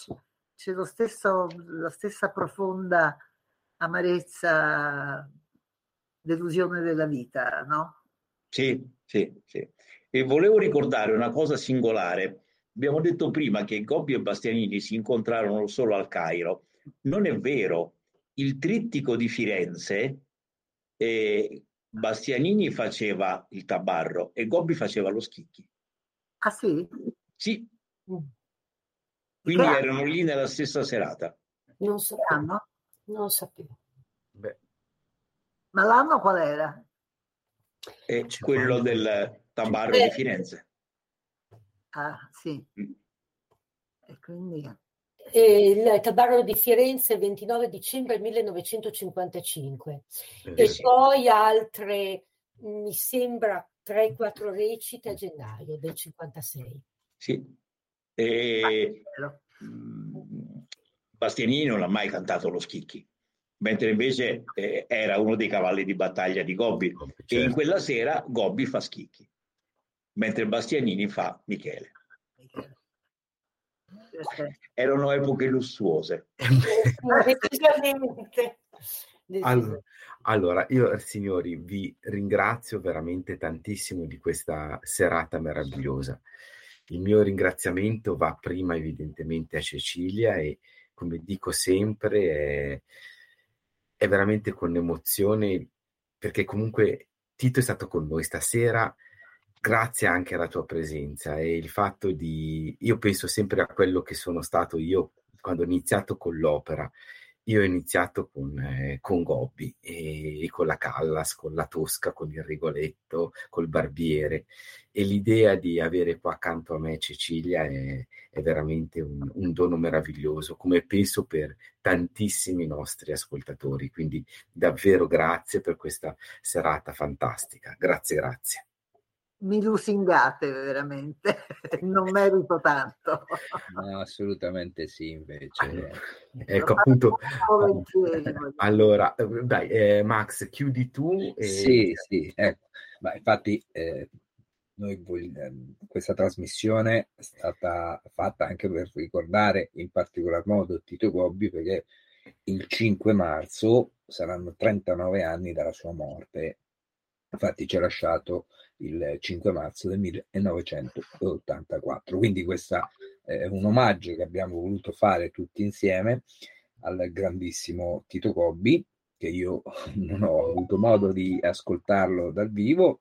c'è, stesso, la stessa profonda amarezza, delusione della vita, no? Sì, sì, sì. E volevo ricordare una cosa singolare. Abbiamo detto prima che Gobbi e Bastianini si incontrarono solo al Cairo. Non è vero. Il trittico di Firenze, eh, Bastianini faceva il tabarro e Gobbi faceva lo schicchi. Ah sì? Sì. Quindi erano lì nella stessa serata. Non sappiamo. Non sapevo. Beh. Ma l'anno qual era? È quello del tabarro di Firenze. Ah, sì. Mm. E quindi... E il Tabarro di Firenze 29 dicembre 1955 Eh, e sì. poi altre, mi sembra, 3-4 recite a gennaio del 56. Sì. E, Bastianini non ha mai cantato lo schicchi, mentre invece eh, era uno dei cavalli di battaglia di Gobbi. E in Certo. quella sera Gobbi fa schicchi, mentre Bastianini fa Michele. Perché- Erano epoche lussuose. Allora, allora, io signori vi ringrazio veramente tantissimo di questa serata meravigliosa. Il mio ringraziamento va prima evidentemente a Cecilia e come dico sempre è, è veramente con emozione perché comunque Tito è stato con noi stasera grazie anche alla tua presenza e il fatto di io penso sempre a quello che sono stato io quando ho iniziato con l'opera io ho iniziato con, eh, con Gobbi e, con la Callas, con la Tosca, con il Rigoletto, col Barbiere e l'idea di avere qua accanto a me Cecilia è, è veramente un, un dono meraviglioso, come penso per tantissimi nostri ascoltatori. Quindi davvero grazie per questa serata fantastica. Grazie, grazie. Mi lusingate veramente, non merito tanto. No, assolutamente sì, invece. Allora, ecco appunto. Allora, eh, dai, eh, Max, chiudi tu. E... Sì, sì, ecco. Ma infatti eh, noi ehm, questa trasmissione è stata fatta anche per ricordare in particolar modo Tito Gobbi perché il 5 marzo saranno 39 anni dalla sua morte. Infatti ci ha lasciato il 5 marzo del 1984. Quindi questo è un omaggio che abbiamo voluto fare tutti insieme al grandissimo Tito Gobbi, che io non ho avuto modo di ascoltarlo dal vivo,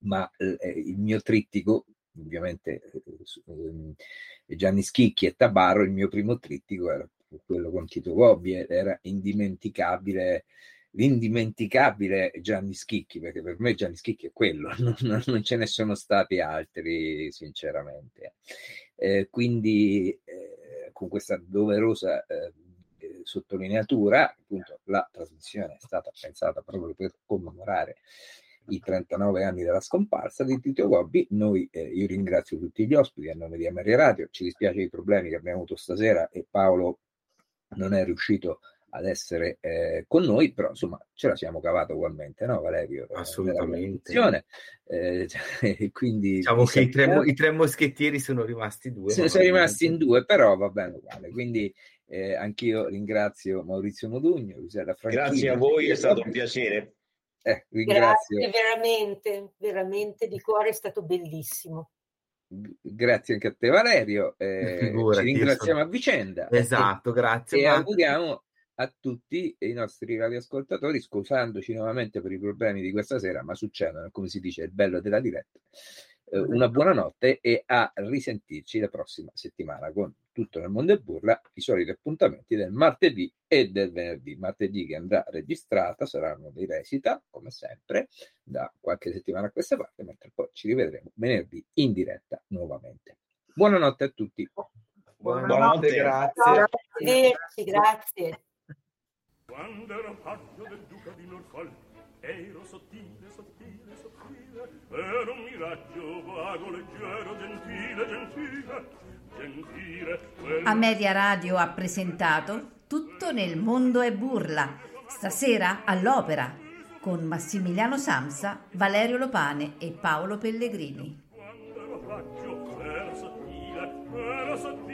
ma eh, il mio trittico, ovviamente eh, Gianni Schicchi e Tabarro, il mio primo trittico era quello con Tito Gobbi, era indimenticabile l'indimenticabile Gianni Schicchi, perché per me Gianni Schicchi è quello, non, non ce ne sono stati altri, sinceramente. Eh, quindi, eh, con questa doverosa eh, sottolineatura, appunto, la trasmissione è stata pensata proprio per commemorare i 39 anni della scomparsa di Tito Gobbi. Noi, eh, io ringrazio tutti gli ospiti a nome di Ameria Radio, ci dispiace i problemi che abbiamo avuto stasera e Paolo non è riuscito ad essere eh, con noi, però insomma ce la siamo cavata ugualmente, no Valerio? Assolutamente. Eh, quindi diciamo che i tre, i tre, moschettieri sono rimasti due. Sono, sono rimasti in due, però va bene uguale. Quindi eh, anch'io ringrazio Maurizio Modugno, Luciana Franchini. Grazie a voi, è stato un piacere. Eh, ringrazio. Grazie veramente, veramente di cuore è stato bellissimo. Grazie anche a te Valerio, eh, ci ringraziamo sono... a vicenda. Esatto, grazie. E auguriamo a tutti i nostri radioascoltatori, scusandoci nuovamente per i problemi di questa sera, ma succedono, come si dice, il bello della diretta. Eh, una buona notte e a risentirci la prossima settimana con Tutto nel mondo e burla, i soliti appuntamenti del martedì e del venerdì. Martedì che andrà registrata saranno dei recita, come sempre, da qualche settimana a questa parte, mentre poi ci rivedremo venerdì in diretta nuovamente. Buonanotte a tutti. Buonanotte, Buonanotte grazie. Grazie, grazie. Quando ero paggio del duca di Norfolk, ero sottile, sottile, sottile, ero un miraggio vago, leggero, gentile, gentile, gentile. A Media Radio ha presentato Tutto nel mondo è burla, stasera all'opera, con Massimiliano Samsa, Valerio Lopane e Paolo Pellegrini. Quando ero paggio, ero sottile, ero sottile.